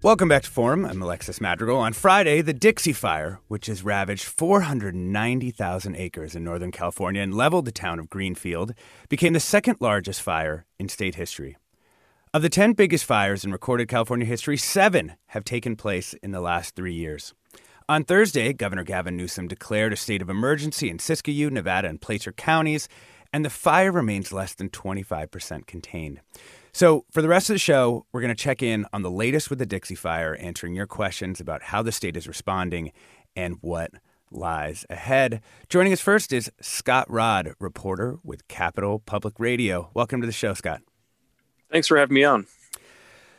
Welcome back to Forum. I'm Alexis Madrigal. On Friday, the Dixie Fire, which has ravaged 490,000 acres in Northern California and leveled the town of Greenville, became the second largest fire in state history. Of the 10 biggest fires in recorded California history, seven have taken place in the last three years. On Thursday, Governor Gavin Newsom declared a state of emergency in Siskiyou, Nevada, and Placer counties, and the fire remains less than 25% contained. So, for the rest of the show, we're going to check in on the latest with the Dixie Fire, answering your questions about how the state is responding and what lies ahead. Joining us first is Scott Rodd, reporter with Capital Public Radio. Welcome to the show, Scott. Thanks for having me on.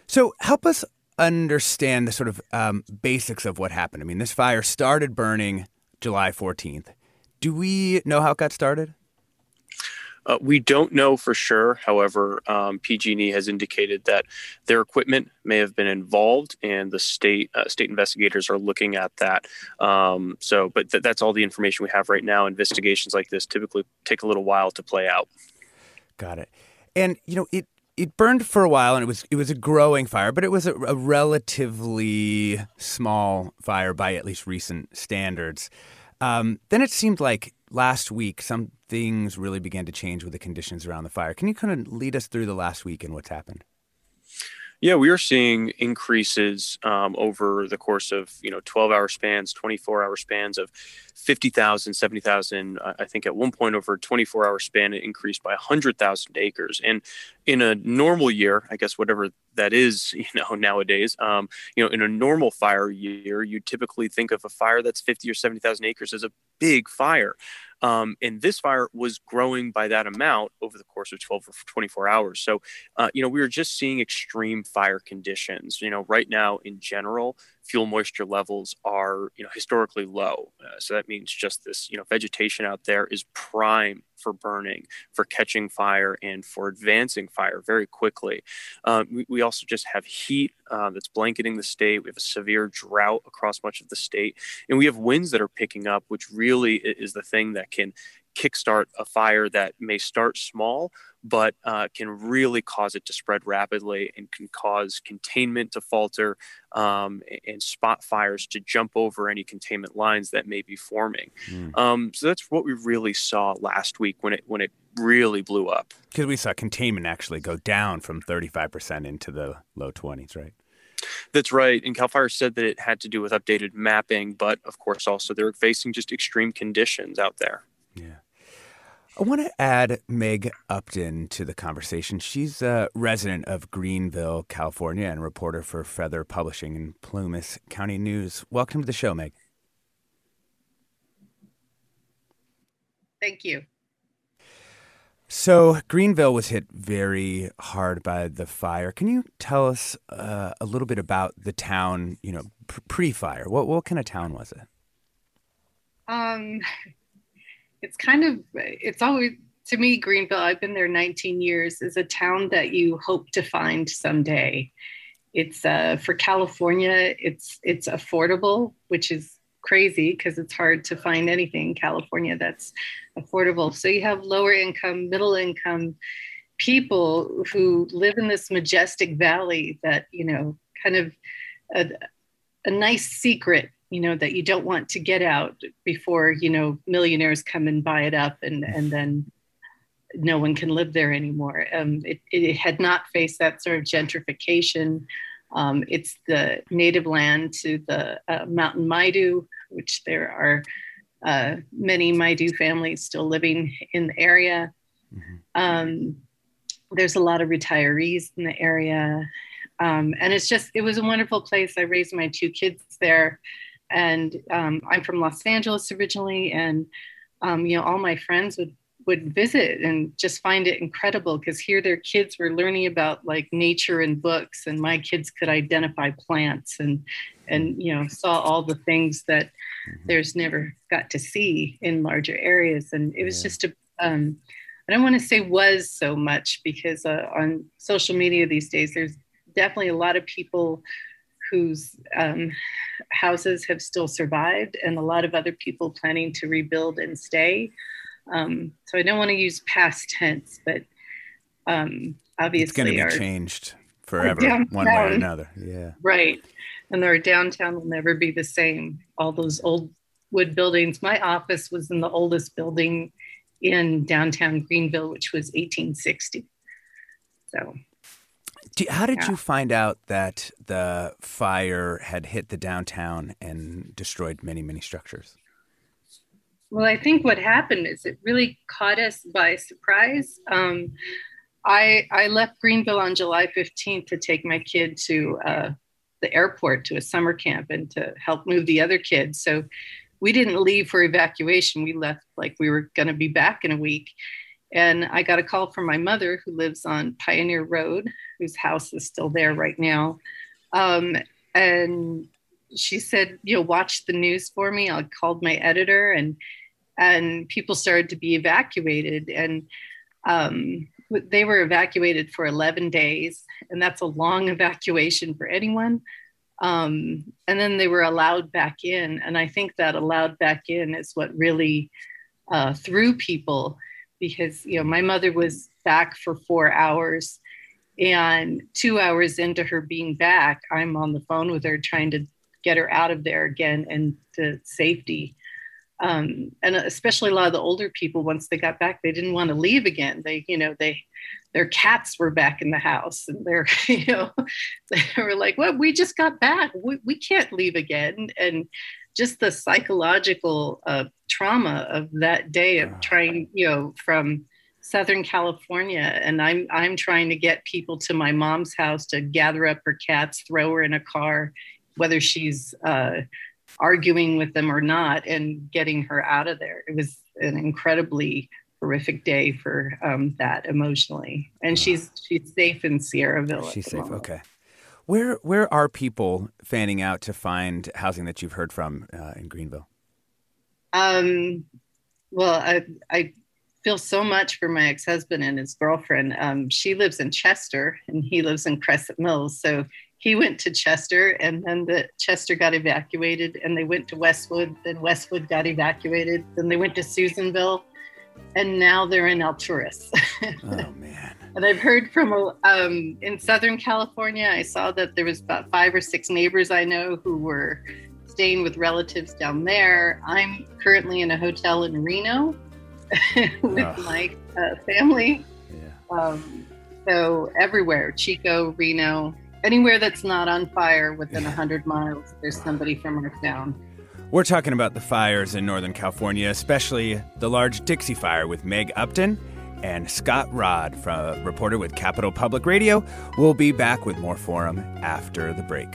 So, help us understand the sort of um, basics of what happened. I mean, this fire started burning July 14th. Do we know how it got started? Uh, we don't know for sure. However, um, PG&E has indicated that their equipment may have been involved, and the state uh, state investigators are looking at that. Um, so, but th- that's all the information we have right now. Investigations like this typically take a little while to play out. Got it. And you know, it it burned for a while, and it was it was a growing fire, but it was a, a relatively small fire by at least recent standards. Um, then it seemed like last week some things really began to change with the conditions around the fire. Can you kind of lead us through the last week and what's happened? Yeah, we are seeing increases um, over the course of you know 12 hour spans, 24 hour spans of 50,000, 70,000. I think at one point over a 24 hour span, it increased by 100,000 acres. And in a normal year, I guess whatever that is, you know, nowadays, um, you know, in a normal fire year, you typically think of a fire that's 50 or 70,000 acres as a big fire. Um, and this fire was growing by that amount over the course of 12 or 24 hours. So, uh, you know, we were just seeing extreme fire conditions. You know, right now in general, fuel moisture levels are, you know, historically low. Uh, so that means just this, you know, vegetation out there is prime for burning, for catching fire, and for advancing fire very quickly. Um, we, we, also just have heat uh, that's blanketing the state. We have a severe drought across much of the state, and we have winds that are picking up, which really is the thing that can kickstart a fire that may start small but uh, can really cause it to spread rapidly and can cause containment to falter um, and spot fires to jump over any containment lines that may be forming. Mm. Um, so that's what we really saw last week when it when it really blew up. Because we saw containment actually go down from 35% into the low 20s, right? That's right. And CAL FIRE said that it had to do with updated mapping, but of course, also they're facing just extreme conditions out there. Yeah. I want to add Meg Upton to the conversation. She's a resident of Greenville, California, and reporter for Feather Publishing and Plumas County News. Welcome to the show, Meg. Thank you. So, Greenville was hit very hard by the fire. Can you tell us uh, a little bit about the town, you know, pre fire? What, what kind of town was it? Um, it's kind of it's always to me greenville i've been there 19 years is a town that you hope to find someday it's uh, for california it's it's affordable which is crazy because it's hard to find anything in California that's affordable. So you have lower income, middle income people who live in this majestic valley that, you know, kind of a, a nice secret, you know, that you don't want to get out before, you know, millionaires come and buy it up and, and then no one can live there anymore. Um, it, it had not faced that sort of gentrification um, it's the native land to the uh, mountain Maidu, which there are uh, many Maidu families still living in the area. Mm-hmm. Um, there's a lot of retirees in the area. Um, and it's just, it was a wonderful place. I raised my two kids there. And um, I'm from Los Angeles originally. And, um, you know, all my friends would would visit and just find it incredible because here their kids were learning about like nature and books and my kids could identify plants and and you know saw all the things that mm-hmm. there's never got to see in larger areas and it was yeah. just a um, I don't want to say was so much because uh, on social media these days there's definitely a lot of people whose um, houses have still survived and a lot of other people planning to rebuild and stay um, so I don't want to use past tense, but um, obviously it's going to be our, changed forever, one way or another. Yeah, right. And our downtown will never be the same. All those old wood buildings. My office was in the oldest building in downtown Greenville, which was 1860. So. How did yeah. you find out that the fire had hit the downtown and destroyed many, many structures? Well, I think what happened is it really caught us by surprise. Um, I, I left Greenville on July 15th to take my kid to uh, the airport to a summer camp and to help move the other kids. So we didn't leave for evacuation. We left like we were going to be back in a week. And I got a call from my mother, who lives on Pioneer Road, whose house is still there right now. Um, and she said, you know, watch the news for me. I called my editor and and people started to be evacuated and um, they were evacuated for 11 days and that's a long evacuation for anyone um, and then they were allowed back in and i think that allowed back in is what really uh, threw people because you know my mother was back for four hours and two hours into her being back i'm on the phone with her trying to get her out of there again and to safety. Um, and especially a lot of the older people once they got back they didn't want to leave again. They you know they their cats were back in the house and they're you know they were like well we just got back. We, we can't leave again. And just the psychological uh, trauma of that day of trying you know from southern california and i'm i'm trying to get people to my mom's house to gather up her cats throw her in a car whether she's uh, arguing with them or not and getting her out of there. It was an incredibly horrific day for um, that emotionally. And she's she's safe in Sierraville. She's safe. Okay. Where where are people fanning out to find housing that you've heard from uh, in Greenville? Um, well, I I feel so much for my ex husband and his girlfriend. Um, she lives in Chester and he lives in Crescent Mills, so he went to Chester and then the Chester got evacuated and they went to Westwood, then Westwood got evacuated, then they went to Susanville and now they're in Alturas. oh man. and I've heard from um, in Southern California, I saw that there was about five or six neighbors I know who were staying with relatives down there. I'm currently in a hotel in Reno with oh. my uh, family. Yeah. Um, so everywhere, Chico, Reno, anywhere that's not on fire within 100 miles, there's somebody from our town. We're talking about the fires in Northern California, especially the large Dixie Fire with Meg Upton and Scott Rodd, from, reporter with Capital Public Radio. We'll be back with more Forum after the break.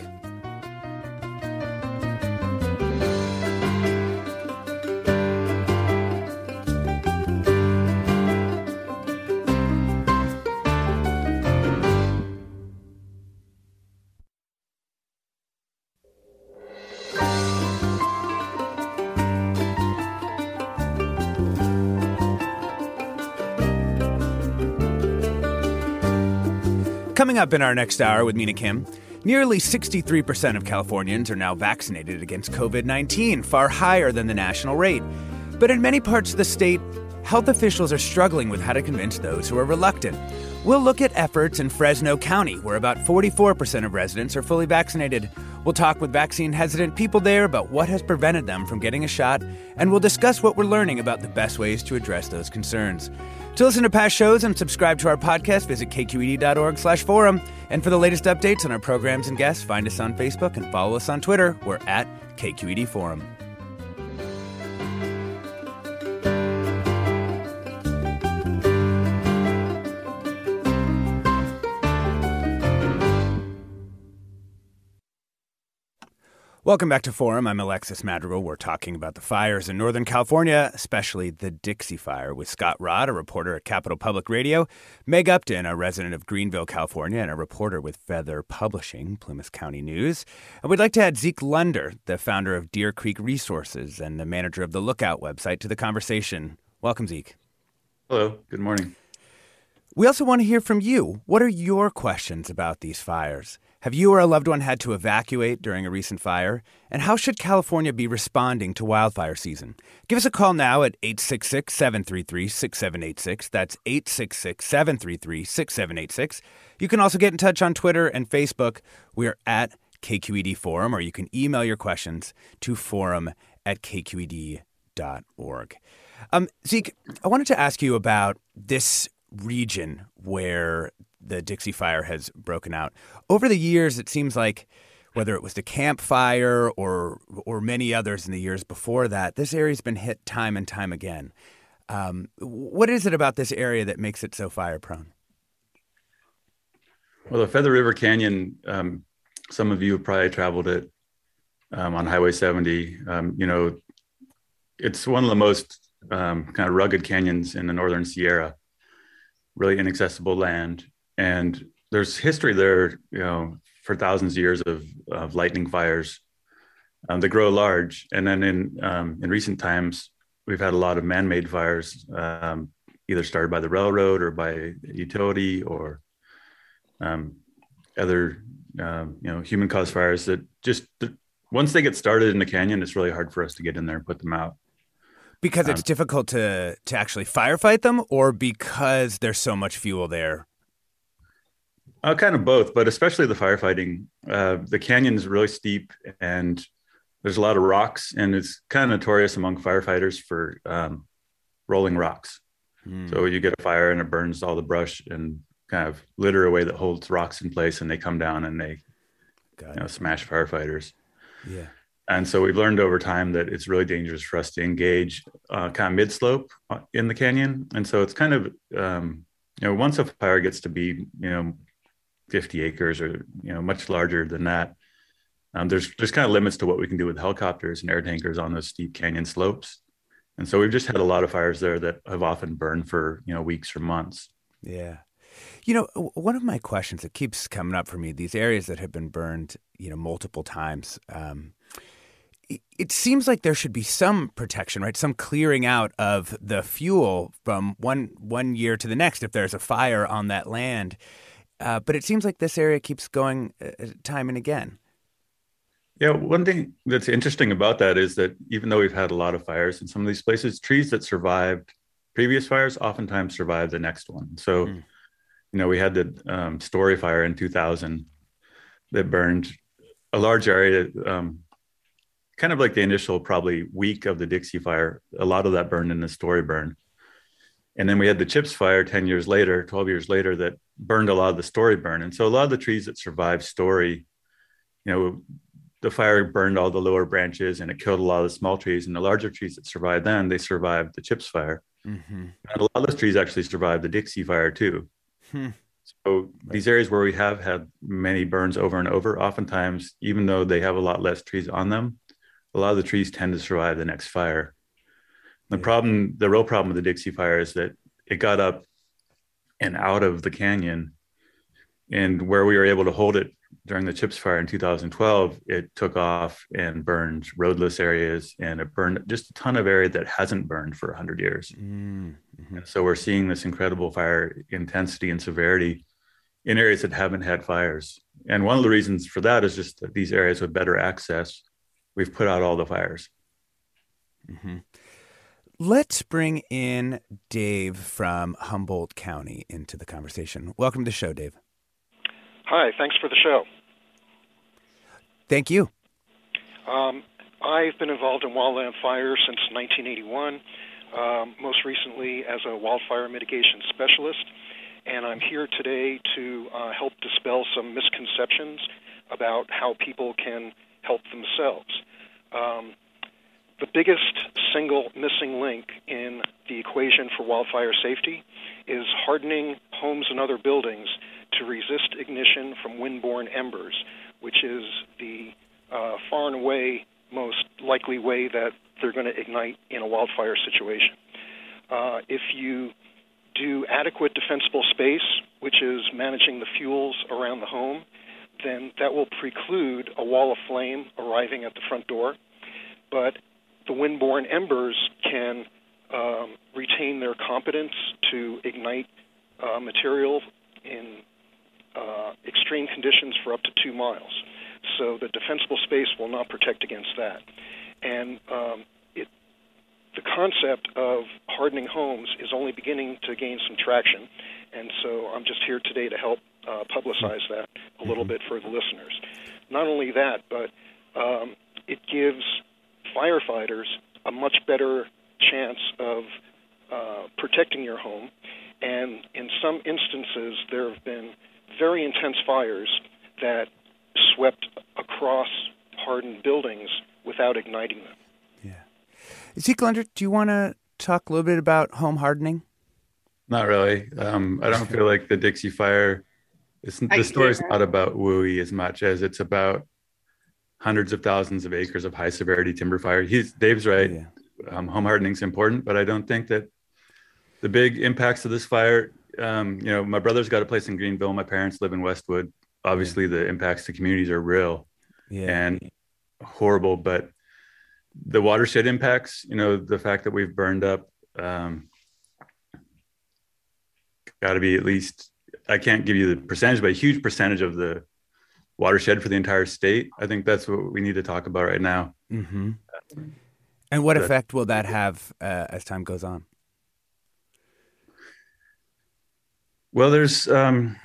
Coming up in our next hour with Mina Kim, Nearly 63% of Californians are now vaccinated against COVID 19, far higher than the national rate. But in many parts of the state, health officials are struggling with how to convince those who are reluctant. We'll look at efforts in Fresno County, where about 44% of residents are fully vaccinated. We'll talk with vaccine hesitant people there about what has prevented them from getting a shot, and we'll discuss what we're learning about the best ways to address those concerns. To listen to past shows and subscribe to our podcast, visit kqed.org slash forum. And for the latest updates on our programs and guests, find us on Facebook and follow us on Twitter. We're at KQED Forum. Welcome back to Forum. I'm Alexis Madrigal. We're talking about the fires in Northern California, especially the Dixie Fire, with Scott Rodd, a reporter at Capital Public Radio, Meg Upton, a resident of Greenville, California, and a reporter with Feather Publishing, Plumas County News. And we'd like to add Zeke Lunder, the founder of Deer Creek Resources and the manager of the Lookout website, to the conversation. Welcome, Zeke. Hello. Good morning. We also want to hear from you. What are your questions about these fires? Have you or a loved one had to evacuate during a recent fire? And how should California be responding to wildfire season? Give us a call now at 866 733 6786. That's 866 733 6786. You can also get in touch on Twitter and Facebook. We're at KQED Forum, or you can email your questions to forum at kqed.org. Um, Zeke, I wanted to ask you about this region where the Dixie Fire has broken out. Over the years, it seems like whether it was the Camp Fire or or many others in the years before that, this area's been hit time and time again. Um, what is it about this area that makes it so fire prone? Well, the Feather River Canyon, um, some of you have probably traveled it um, on Highway 70. Um, you know, it's one of the most um, kind of rugged canyons in the Northern Sierra, really inaccessible land and there's history there, you know, for thousands of years of, of lightning fires. Um, they grow large, and then in um, in recent times, we've had a lot of man-made fires, um, either started by the railroad or by utility or um, other, um, you know, human-caused fires that just once they get started in the canyon, it's really hard for us to get in there and put them out because it's um, difficult to to actually firefight them, or because there's so much fuel there uh, kind of both, but especially the firefighting. Uh, the canyon is really steep and there's a lot of rocks, and it's kind of notorious among firefighters for um, rolling rocks. Mm. So you get a fire and it burns all the brush and kind of litter away that holds rocks in place, and they come down and they you know, smash firefighters. Yeah. And so we've learned over time that it's really dangerous for us to engage uh, kind of mid slope uh, in the canyon. And so it's kind of, um, you know, once a fire gets to be, you know, 50 acres or you know much larger than that um, there's there's kind of limits to what we can do with helicopters and air tankers on those steep canyon slopes and so we've just had a lot of fires there that have often burned for you know weeks or months yeah you know one of my questions that keeps coming up for me these areas that have been burned you know multiple times um, it seems like there should be some protection, right? Some clearing out of the fuel from one one year to the next if there's a fire on that land. Uh, but it seems like this area keeps going uh, uh, time and again. Yeah, one thing that's interesting about that is that even though we've had a lot of fires in some of these places, trees that survived previous fires oftentimes survive the next one. So, mm. you know, we had the um, Storrie Fire in 2000 that burned a large area, um, kind of like the initial probably week of the Dixie Fire. A lot of that burned in the Storrie burn. And then we had the Chips Fire 10 years later, 12 years later, that burned a lot of the Storrie burn. And so a lot of the trees that survived Storrie, you know, the fire burned all the lower branches and it killed a lot of the small trees. And the larger trees that survived then, they survived the Chips Fire. Mm-hmm. And a lot of those trees actually survived the Dixie Fire too. Hmm. So these areas where we have had many burns over and over, oftentimes, even though they have a lot less trees on them, a lot of the trees tend to survive the next fire. The problem, the real problem with the Dixie Fire is that it got up and out of the canyon. And where we were able to hold it during the Chips Fire in 2012, it took off and burned roadless areas and it burned just a ton of area that hasn't burned for 100 years. Mm-hmm. So we're seeing this incredible fire intensity and severity in areas that haven't had fires and one of the reasons for that is just that these areas with better access, we've put out all the fires. Mm-hmm. Let's bring in Dave from Humboldt County into the conversation. Welcome to the show, Dave. Hi, thanks for the show. Thank you. Um, I've been involved in wildland fires since 1981, um, most recently as a wildfire mitigation specialist and I'm here today to uh, help dispel some misconceptions about how people can help themselves. Um, the biggest single missing link in the equation for wildfire safety is hardening homes and other buildings to resist ignition from windborne embers, which is the uh, far and away most likely way that they're going to ignite in a wildfire situation. Uh, if you do adequate defensible space, which is managing the fuels around the home, then that will preclude a wall of flame arriving at the front door. But the windborne embers can um, retain their competence to ignite uh, material in uh, extreme conditions for up to two miles. So the defensible space will not protect against that. And um, the concept of hardening homes is only beginning to gain some traction, and so I'm just here today to help uh, publicize that a little mm-hmm. bit for the listeners. Not only that, but um, it gives firefighters a much better chance of uh, protecting your home, and in some instances, there have been very intense fires that swept across hardened buildings without igniting them. Yeah. Zeke Lunder, do you want to talk a little bit about home hardening? Not really. Um, I don't feel like the Dixie Fire. It's, the story's not about WUI as much as it's about hundreds of thousands of acres of high severity timber fire. He's Dave's right. Yeah. Um, home hardening is important, but I don't think that the big impacts of this fire. Um, you know, my brother's got a place in Greenville. My parents live in Westwood. Obviously, yeah. the impacts to communities are real yeah. and horrible. But the watershed impacts, you know, the fact that we've burned up, um, got to be at least, I can't give you the percentage, but a huge percentage of the watershed for the entire state. I think that's what we need to talk about right now. Mm-hmm. And what but, effect will that have uh, as time goes on? Well, there's um,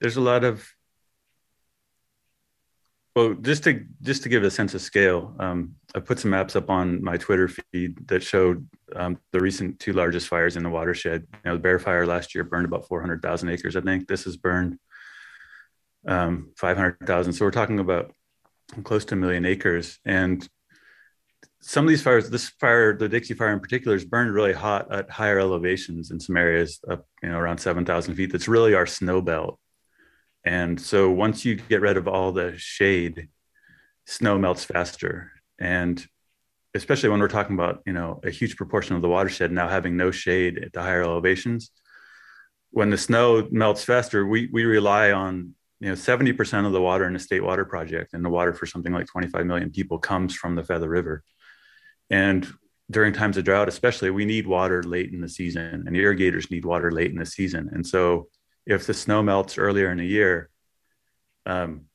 there's a lot of well, just to just to give a sense of scale, um, I put some maps up on my Twitter feed that showed um, the recent two largest fires in the watershed. You know, the Bear Fire last year burned about 400,000 acres. I think this has burned um, 500,000. So we're talking about close to a million acres. And some of these fires, this fire, the Dixie Fire in particular, is burned really hot at higher elevations in some areas up, you know, around 7,000 feet. That's really our snow belt. And so once you get rid of all the shade, snow melts faster. And especially when we're talking about, you know, a huge proportion of the watershed now having no shade at the higher elevations, when the snow melts faster, we, we rely on, you know, 70% of the water in the state water project and the water for something like 25 million people comes from the Feather River. And during times of drought, especially, we need water late in the season and irrigators need water late in the season. And so if the snow melts earlier in the year um,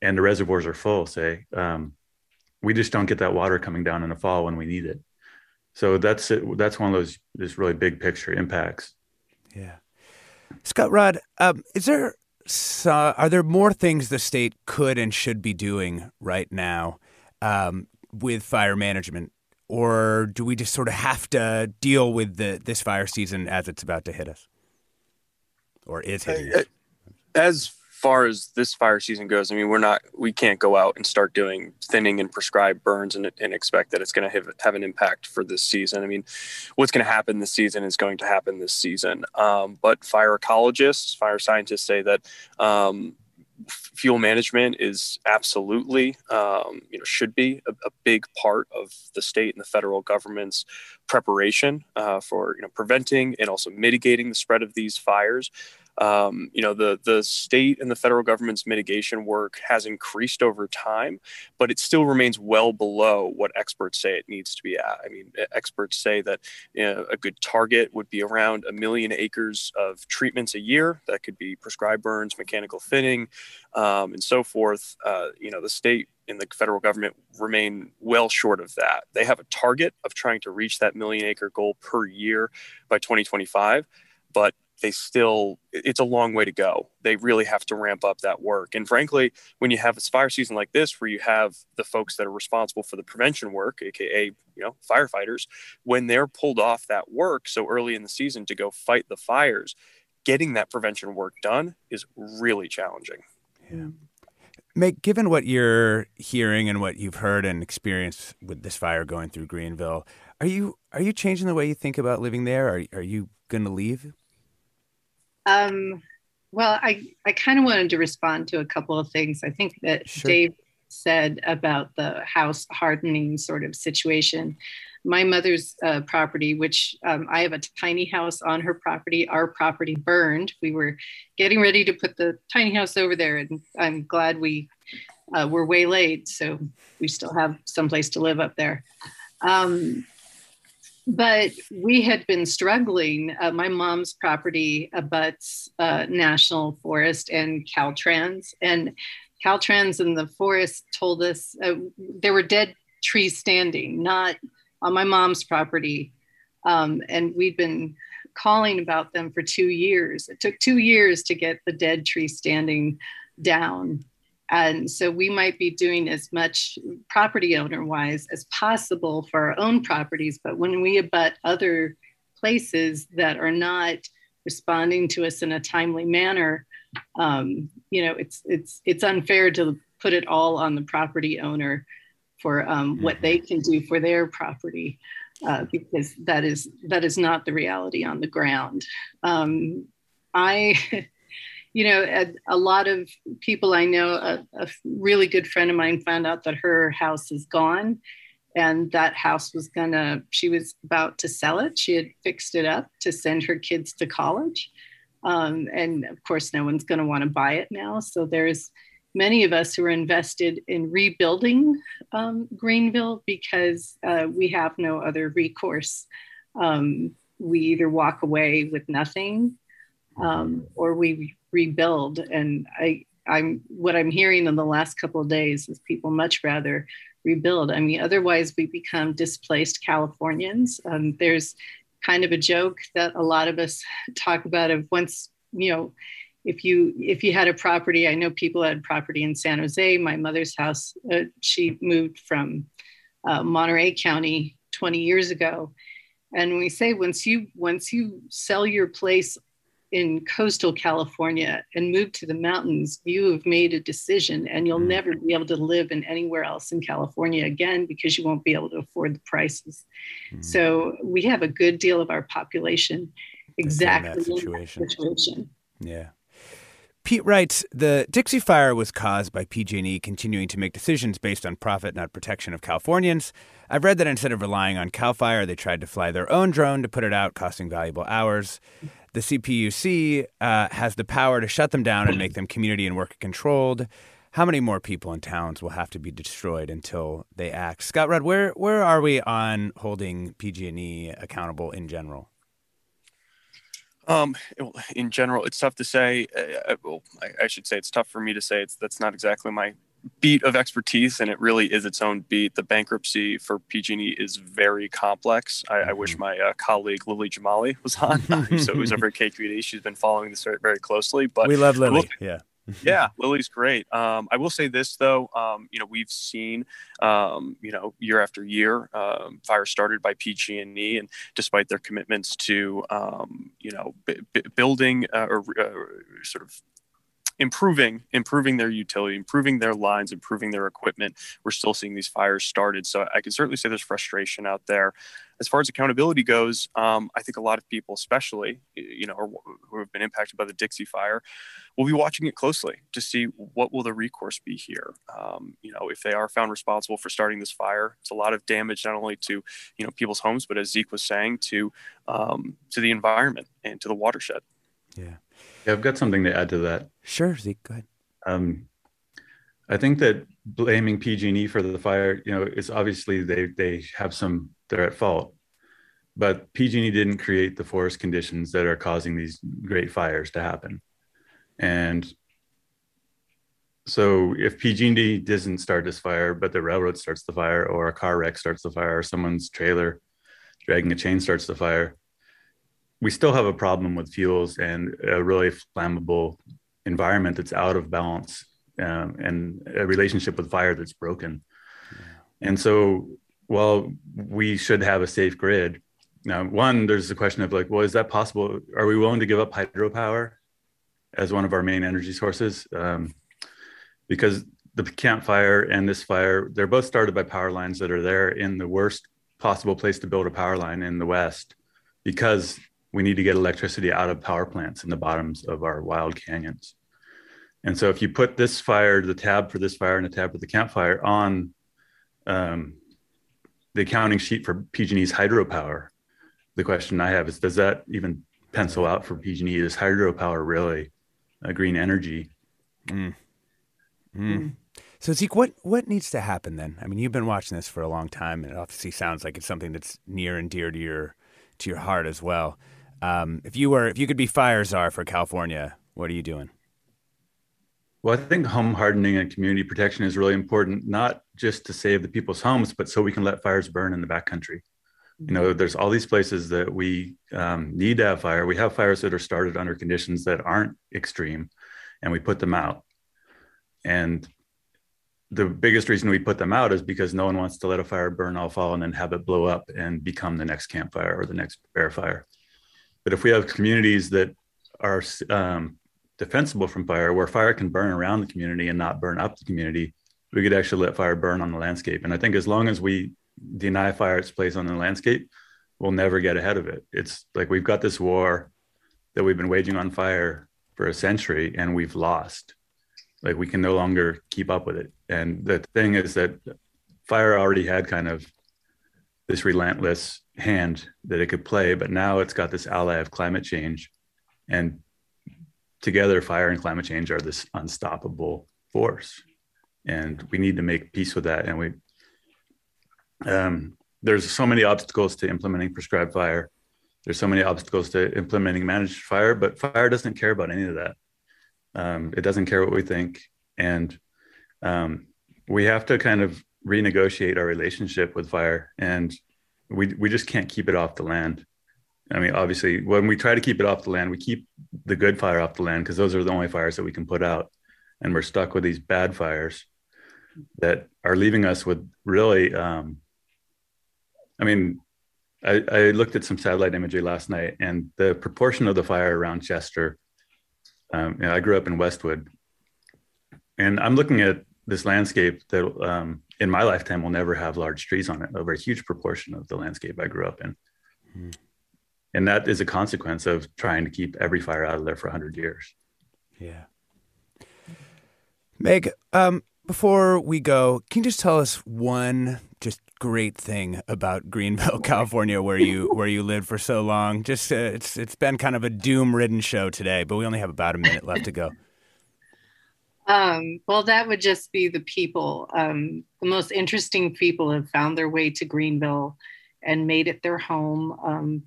and the reservoirs are full, say, um, we just don't get that water coming down in the fall when we need it. So that's it. That's one of those just really big picture impacts. Yeah, Scott Rodd, um, is there are there more things the state could and should be doing right now um, with fire management, or do we just sort of have to deal with the this fire season as it's about to hit us? or is hitting uh, As far as this fire season goes, I mean, we're not, we can't go out and start doing thinning and prescribed burns and, and expect that it's going to have, have an impact for this season. I mean, what's going to happen this season is going to happen this season. Um, but fire ecologists, fire scientists say that um, fuel management is absolutely, um, you know, should be a, a, big part of the state and the federal government's preparation uh, for, you know, preventing and also mitigating the spread of these fires. Um, you know, the the state and the federal government's mitigation work has increased over time, but it still remains well below what experts say it needs to be at. I mean, experts say that you know, a good target would be around a million acres of treatments a year. That could be prescribed burns, mechanical thinning, um, and so forth. Uh, you know, the state and the federal government remain well short of that. They have a target of trying to reach that million acre goal per year by 2025, but they still it's a long way to go they really have to ramp up that work and frankly when you have a fire season like this where you have the folks that are responsible for the prevention work aka you know firefighters when they're pulled off that work so early in the season to go fight the fires getting that prevention work done is really challenging yeah Meg, given what you're hearing and what you've heard and experienced with this fire going through Greenville, are you are you changing the way you think about living there? Are are you going to leave? Um, well, I I kind of wanted to respond to a couple of things. I think that sure. Dave said about the house hardening sort of situation my mother's uh, property, which um, I have a tiny house on her property. Our property burned. We were getting ready to put the tiny house over there, and I'm glad we uh, were waylaid. So we still have someplace to live up there. Um, but we had been struggling. Uh, my mom's property abuts uh, National Forest and Caltrans, and Caltrans and the forest told us uh, there were dead trees standing, not on my mom's property. Um, and we'd been calling about them for two years. It took two years to get the dead tree standing down. And so we might be doing as much property owner wise as possible for our own properties. But when we abut other places that are not responding to us in a timely manner, um, you know, it's it's it's unfair to put it all on the property owner for um, what mm-hmm. they can do for their property uh, because that is that is not the reality on the ground um, i you know a, a, lot of people i know a, a, really good friend of mine found out that her house is gone and that house was gonna she was about to sell it. She had fixed it up to send her kids to college. Um, and of course no one's to want to buy it now. So there's many of us who are invested in rebuilding um, Greenville because uh, we have no other recourse. Um, we either walk away with nothing um, or we rebuild. And I, I'm what I'm hearing in the last couple of days is people much rather rebuild. I mean, otherwise we become displaced Californians. Um, there's kind of a joke that a lot of us talk about of once you know if you if you had a property i know people had property in san jose my mother's house uh, she moved from uh, monterey county 20 years ago and we say once you once you sell your place in coastal california and move to the mountains you have made a decision and you'll mm. never be able to live in anywhere else in california again because you won't be able to afford the prices mm. so we have a good deal of our population exactly in that situation. In that situation. yeah Pete writes, the Dixie Fire was caused by PG&E continuing to make decisions based on profit, not protection of Californians. I've read that instead of relying on CAL FIRE, they tried to fly their own drone to put it out, costing valuable hours. The CPUC uh, has the power to shut them down and make them community and worker controlled. How many more people and towns will have to be destroyed until they act? Scott Rodd, where where are we on holding PG&E accountable in general? Um, in general, it's tough to say. Uh, uh, well, I, I, should say it's tough for me to say. It's that's not exactly my beat of expertise, and it really is its own beat. The bankruptcy for PG&E is very complex. I, I wish mm-hmm. my uh, colleague Lily Jamali was on. so who's over at KQED. She's been following this very, very closely. But we love Lily. yeah yeah, Lily's great. Um, I will say this though, um, you know, we've seen, um, you know, year after year, um, fire started by PG&E, and despite their commitments to, um, you know, b- b- building uh, or uh, sort of improving improving their utility improving their lines improving their equipment. We're still seeing these fires started. So i can certainly say there's frustration out there. As far as accountability goes um, i think a lot of people especially you know who have been impacted by the dixie fire will be watching it closely to see what will the recourse be here. Um, you know if they are found responsible for starting this fire it's a lot of damage not only to you know people's homes but as zeke was saying to um, to the environment and to the watershed. Yeah Yeah, I've got something to add to that. Sure, Zeke, go ahead. Um, I think that blaming PG&E for the fire, you know, is obviously they they have some they're at fault, but PG&E didn't create the forest conditions that are causing these great fires to happen, and so if PG&E doesn't start this fire, but the railroad starts the fire, or a car wreck starts the fire, or someone's trailer dragging a chain starts the fire, we still have a problem with fuels and a really flammable environment that's out of balance um, and a relationship with fire that's broken. Yeah. And so, while we should have a safe grid, now one, there's the question of like, well, is that possible? Are we willing to give up hydropower as one of our main energy sources? Um, because the Camp Fire and this fire, they're both started by power lines that are there in the worst possible place to build a power line in the West, because we need to get electricity out of power plants in the bottoms of our wild canyons. And so if you put this fire, the tab for this fire and the tab for the Camp Fire on um, the accounting sheet for PG&E's hydropower, the question I have is, does that even pencil out for PG&E? Is hydropower really a green energy? Mm. Mm. So Zeke, what what needs to happen then? I mean, you've been watching this for a long time, and it obviously sounds like it's something that's near and dear to your to your heart as well. Um, if you were if you could be fire czar for California, what are you doing? Well, I think home hardening and community protection is really important, not just to save the people's homes, but so we can let fires burn in the backcountry. You know, there's all these places that we um, need to have fire. We have fires that are started under conditions that aren't extreme, and we put them out. And the biggest reason we put them out is because no one wants to let a fire burn all fall and then have it blow up and become the next Camp Fire or the next bear fire. But if we have communities that are um, defensible from fire, where fire can burn around the community and not burn up the community, we could actually let fire burn on the landscape. And I think as long as we deny fire its place on the landscape, we'll never get ahead of it. It's like we've got this war that we've been waging on fire for a century and we've lost like we can no longer keep up with it and the thing is that fire already had kind of this relentless hand that it could play but now it's got this ally of climate change. And together fire and climate change are this unstoppable force. And we need to make peace with that. And we um, there's so many obstacles to implementing prescribed fire. There's so many obstacles to implementing managed fire but fire doesn't care about any of that. Um, it doesn't care what we think, and um, we have to kind of renegotiate our relationship with fire, and we we just can't keep it off the land. I mean, obviously, when we try to keep it off the land, we keep the good fire off the land because those are the only fires that we can put out, and we're stuck with these bad fires that are leaving us with really. Um, I mean, I, I, looked at some satellite imagery last night, and the proportion of the fire around Chester um, you know, I grew up in Westwood, and I'm looking at this landscape that um, in my lifetime will never have large trees on it over a huge proportion of the landscape I grew up in. Mm. And that is a consequence of trying to keep every fire out of there for 100 years. Yeah. Meg, um, before we go, can you just tell us one just great thing about Greenville, California, where you where you lived for so long. Just uh, it's it's been kind of a doom-ridden show today, but we only have about a minute left to go. Um, well, that would just be the people. Um, the most interesting people have found their way to Greenville and made it their home. Um,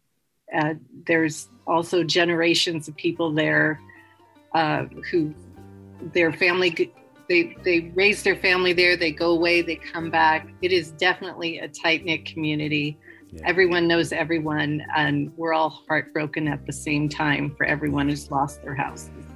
uh, there's also generations of people there uh, who their family they they raise their family there they go away they come back it is definitely a tight knit community yeah. everyone knows everyone and we're all heartbroken at the same time for everyone who's lost their houses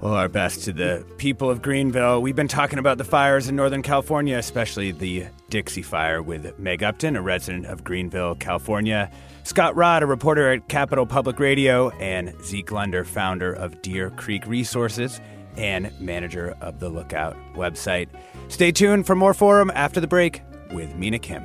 well, our best to the people of Greenville. We've been talking about the fires in Northern California, especially the Dixie Fire, with Meg Upton, a resident of Greenville, California, Scott Rodd, a reporter at Capital Public Radio, and Zeke Lunder, founder of Deer Creek Resources and manager of the Lookout website. Stay tuned for more Forum after the break with Mina Kim.